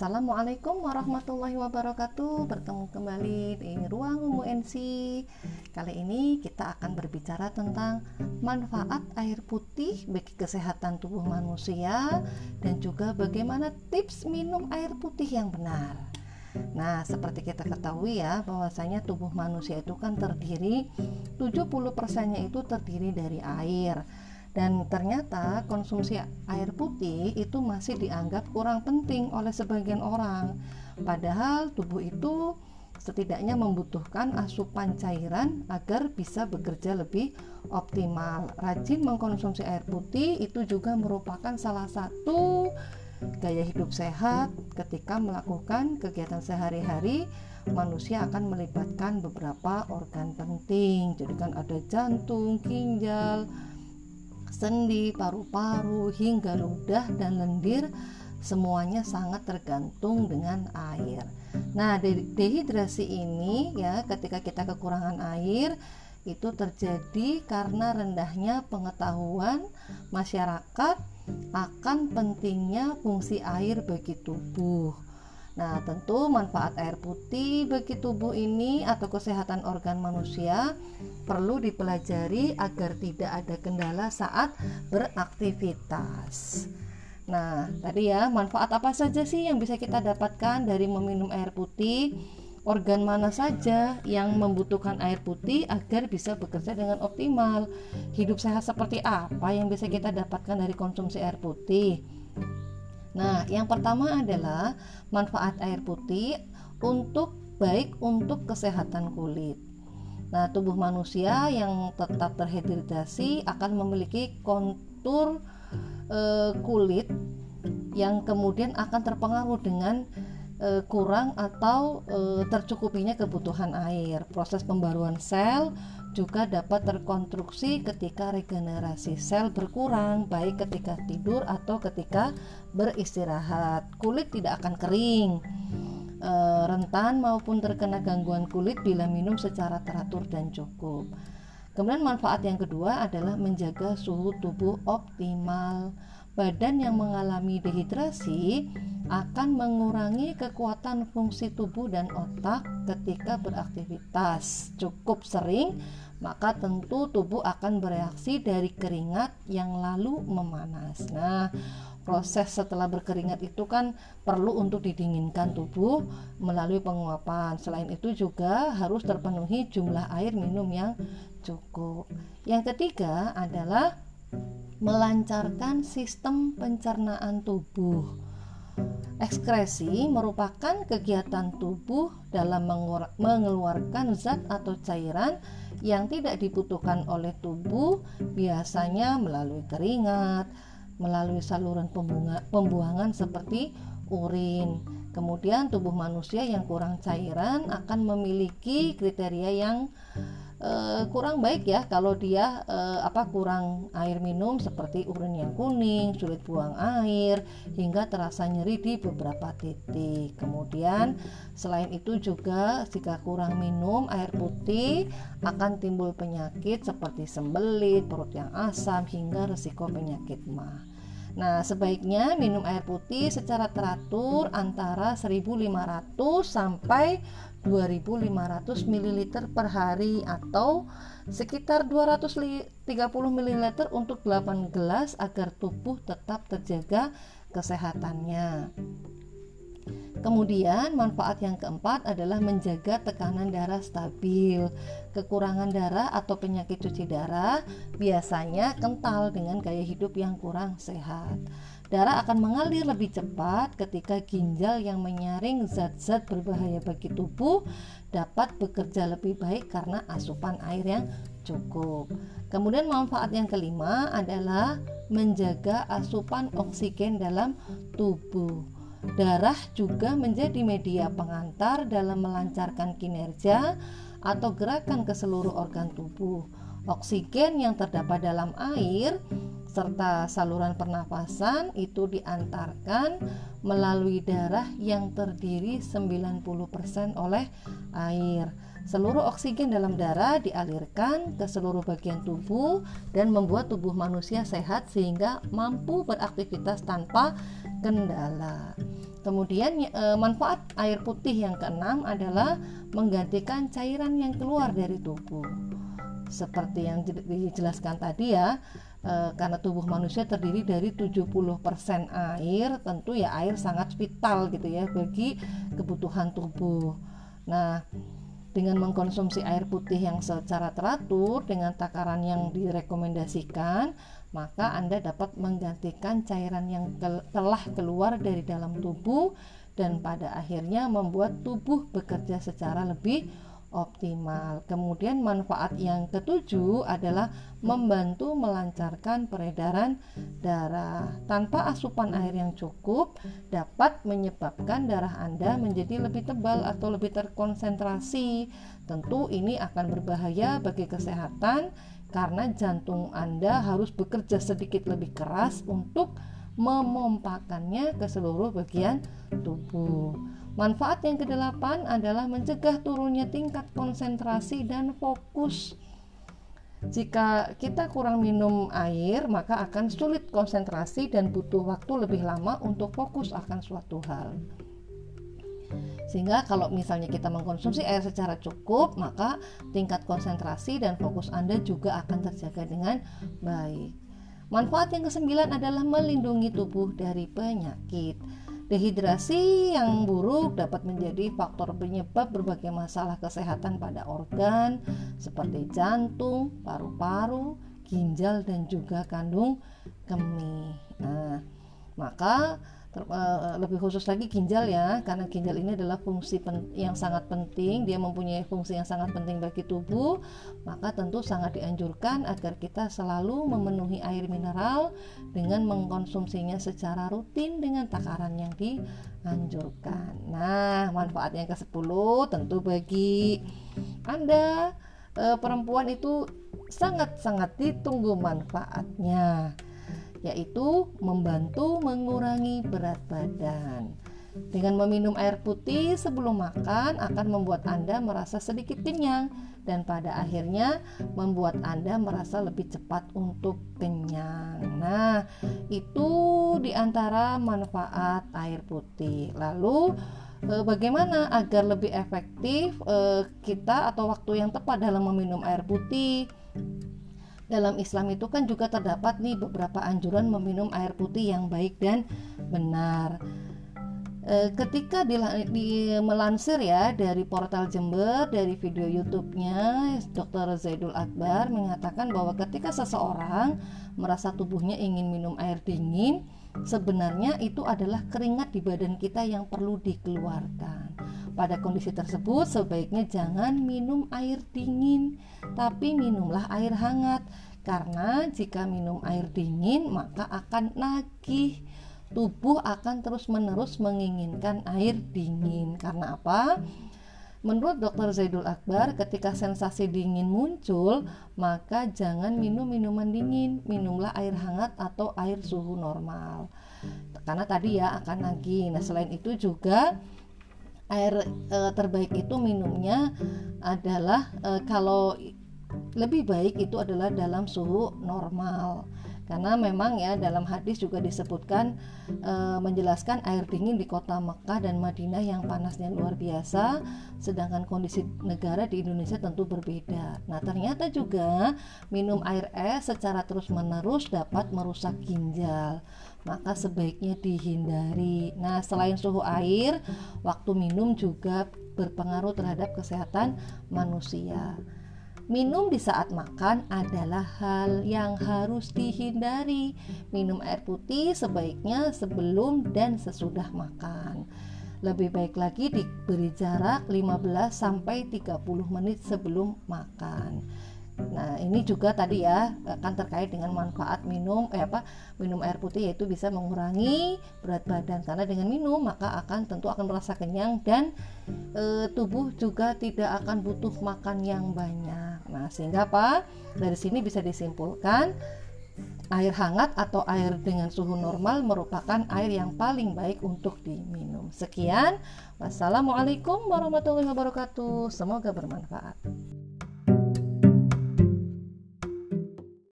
Assalamualaikum warahmatullahi wabarakatuh. Bertemu kembali di Ruang Umu NC Kali ini kita akan berbicara tentang manfaat air putih bagi kesehatan tubuh manusia Dan juga bagaimana tips minum air putih yang benar. Nah, seperti kita ketahui ya, bahwasanya tubuh manusia itu kan terdiri 70%-nya itu terdiri dari air dan ternyata konsumsi air putih itu masih dianggap kurang penting oleh sebagian orang padahal tubuh itu setidaknya membutuhkan asupan cairan agar bisa bekerja lebih optimal. Rajin mengkonsumsi air putih itu juga merupakan salah satu gaya hidup sehat ketika melakukan kegiatan sehari-hari manusia akan melibatkan beberapa organ penting. Jadi kan ada jantung, ginjal, sendi, paru-paru, hingga ludah dan lendir semuanya sangat tergantung dengan air. Nah, dehidrasi ini ya ketika kita kekurangan air itu terjadi karena rendahnya pengetahuan masyarakat akan pentingnya fungsi air bagi tubuh. Nah, tentu manfaat air putih bagi tubuh ini atau kesehatan organ manusia perlu dipelajari agar tidak ada kendala saat beraktivitas. Nah, tadi ya, manfaat apa saja sih yang bisa kita dapatkan dari meminum air putih? Organ mana saja yang membutuhkan air putih agar bisa bekerja dengan optimal? Hidup sehat seperti apa yang bisa kita dapatkan dari konsumsi air putih? Nah, yang pertama adalah manfaat air putih untuk baik untuk kesehatan kulit. Nah, tubuh manusia yang tetap terhidrasi akan memiliki kontur e, kulit yang kemudian akan terpengaruh dengan e, kurang atau e, tercukupinya kebutuhan air. Proses pembaruan sel juga dapat terkonstruksi ketika regenerasi sel berkurang, baik ketika tidur atau ketika beristirahat. Kulit tidak akan kering, e, rentan maupun terkena gangguan kulit bila minum secara teratur dan cukup. Kemudian manfaat yang kedua adalah menjaga suhu tubuh optimal. Badan yang mengalami dehidrasi akan mengurangi kekuatan fungsi tubuh dan otak ketika beraktivitas cukup sering maka tentu tubuh akan bereaksi dari keringat yang lalu memanas. Nah, proses setelah berkeringat itu kan perlu untuk didinginkan tubuh melalui penguapan. Selain itu juga harus terpenuhi jumlah air minum yang cukup. Yang ketiga adalah melancarkan sistem pencernaan tubuh. Ekskresi merupakan kegiatan tubuh dalam mengeluarkan zat atau cairan yang tidak dibutuhkan oleh tubuh, biasanya melalui keringat, melalui saluran pembuangan seperti urin. Kemudian, tubuh manusia yang kurang cairan akan memiliki kriteria yang uh, kurang baik ya kalau dia uh, apa kurang air minum seperti urin yang kuning, sulit buang air hingga terasa nyeri di beberapa titik. Kemudian selain itu juga jika kurang minum air putih akan timbul penyakit seperti sembelit, perut yang asam hingga resiko penyakit mah. Nah, sebaiknya minum air putih secara teratur antara 1500 sampai 2500 ml per hari atau sekitar 230 ml untuk 8 gelas agar tubuh tetap terjaga kesehatannya. Kemudian, manfaat yang keempat adalah menjaga tekanan darah stabil. Kekurangan darah atau penyakit cuci darah biasanya kental dengan gaya hidup yang kurang sehat. Darah akan mengalir lebih cepat ketika ginjal yang menyaring zat-zat berbahaya bagi tubuh dapat bekerja lebih baik karena asupan air yang cukup. Kemudian manfaat yang kelima adalah menjaga asupan oksigen dalam tubuh. Darah juga menjadi media pengantar dalam melancarkan kinerja atau gerakan ke seluruh organ tubuh. Oksigen yang terdapat dalam air serta saluran pernafasan itu diantarkan melalui darah yang terdiri 90% oleh air. Seluruh oksigen dalam darah dialirkan ke seluruh bagian tubuh dan membuat tubuh manusia sehat sehingga mampu beraktivitas tanpa kendala. Kemudian e, manfaat air putih yang keenam adalah menggantikan cairan yang keluar dari tubuh. Seperti yang dijelaskan tadi ya, e, karena tubuh manusia terdiri dari 70% air, tentu ya air sangat vital gitu ya bagi kebutuhan tubuh. Nah, dengan mengkonsumsi air putih yang secara teratur dengan takaran yang direkomendasikan, maka Anda dapat menggantikan cairan yang telah keluar dari dalam tubuh dan pada akhirnya membuat tubuh bekerja secara lebih optimal. Kemudian manfaat yang ketujuh adalah membantu melancarkan peredaran darah. Tanpa asupan air yang cukup dapat menyebabkan darah Anda menjadi lebih tebal atau lebih terkonsentrasi. Tentu ini akan berbahaya bagi kesehatan karena jantung Anda harus bekerja sedikit lebih keras untuk memompakannya ke seluruh bagian tubuh. Manfaat yang kedelapan adalah mencegah turunnya tingkat konsentrasi dan fokus. Jika kita kurang minum air, maka akan sulit konsentrasi dan butuh waktu lebih lama untuk fokus akan suatu hal. Sehingga kalau misalnya kita mengkonsumsi air secara cukup, maka tingkat konsentrasi dan fokus Anda juga akan terjaga dengan baik. Manfaat yang kesembilan adalah melindungi tubuh dari penyakit. Dehidrasi yang buruk dapat menjadi faktor penyebab berbagai masalah kesehatan pada organ seperti jantung, paru-paru, ginjal dan juga kandung kemih. Nah, maka lebih khusus lagi ginjal ya karena ginjal ini adalah fungsi yang sangat penting dia mempunyai fungsi yang sangat penting bagi tubuh maka tentu sangat dianjurkan agar kita selalu memenuhi air mineral dengan mengkonsumsinya secara rutin dengan takaran yang dianjurkan. Nah manfaat yang ke-10 tentu bagi Anda uh, perempuan itu sangat-sangat ditunggu manfaatnya yaitu membantu mengurangi berat badan. Dengan meminum air putih sebelum makan akan membuat Anda merasa sedikit kenyang dan pada akhirnya membuat Anda merasa lebih cepat untuk kenyang. Nah, itu di antara manfaat air putih. Lalu eh, bagaimana agar lebih efektif eh, kita atau waktu yang tepat dalam meminum air putih? Dalam Islam itu kan juga terdapat nih beberapa anjuran meminum air putih yang baik dan benar. E, ketika di, di melansir ya dari portal Jember dari video YouTube-nya Dr. Zaidul Akbar mengatakan bahwa ketika seseorang merasa tubuhnya ingin minum air dingin, sebenarnya itu adalah keringat di badan kita yang perlu dikeluarkan. Pada kondisi tersebut, sebaiknya jangan minum air dingin, tapi minumlah air hangat, karena jika minum air dingin, maka akan nagih. Tubuh akan terus-menerus menginginkan air dingin. Karena apa? Menurut Dr. Zaidul Akbar, ketika sensasi dingin muncul, maka jangan minum minuman dingin, minumlah air hangat atau air suhu normal. Karena tadi ya akan nagih. Nah, selain itu juga air e, terbaik itu minumnya adalah e, kalau lebih baik itu adalah dalam suhu normal karena memang ya dalam hadis juga disebutkan e, menjelaskan air dingin di kota Mekah dan Madinah yang panasnya luar biasa sedangkan kondisi negara di Indonesia tentu berbeda. Nah, ternyata juga minum air es secara terus-menerus dapat merusak ginjal. Maka sebaiknya dihindari. Nah, selain suhu air, waktu minum juga berpengaruh terhadap kesehatan manusia. Minum di saat makan adalah hal yang harus dihindari. Minum air putih sebaiknya sebelum dan sesudah makan. Lebih baik lagi diberi jarak 15 sampai 30 menit sebelum makan. Nah, ini juga tadi ya akan terkait dengan manfaat minum eh apa? Minum air putih yaitu bisa mengurangi berat badan karena dengan minum maka akan tentu akan merasa kenyang dan e, tubuh juga tidak akan butuh makan yang banyak. Nah, sehingga apa? Dari sini bisa disimpulkan air hangat atau air dengan suhu normal merupakan air yang paling baik untuk diminum. Sekian, wassalamualaikum warahmatullahi wabarakatuh. Semoga bermanfaat.